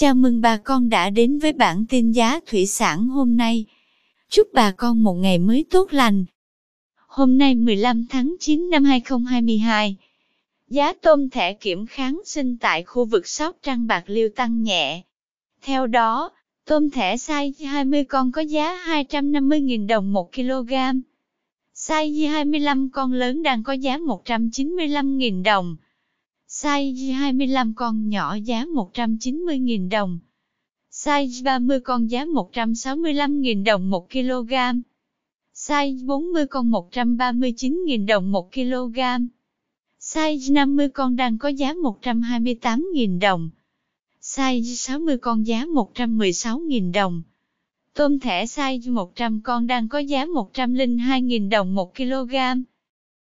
Chào mừng bà con đã đến với bản tin giá thủy sản hôm nay. Chúc bà con một ngày mới tốt lành. Hôm nay 15 tháng 9 năm 2022, giá tôm thẻ kiểm kháng sinh tại khu vực Sóc Trăng Bạc Liêu tăng nhẹ. Theo đó, tôm thẻ size 20 con có giá 250.000 đồng 1 kg. Size 25 con lớn đang có giá 195.000 đồng. Size 25 con nhỏ giá 190.000 đồng. Size 30 con giá 165.000 đồng 1 kg. Size 40 con 139.000 đồng 1 kg. Size 50 con đang có giá 128.000 đồng. Size 60 con giá 116.000 đồng. Tôm thẻ size 100 con đang có giá 102.000 đồng 1 kg.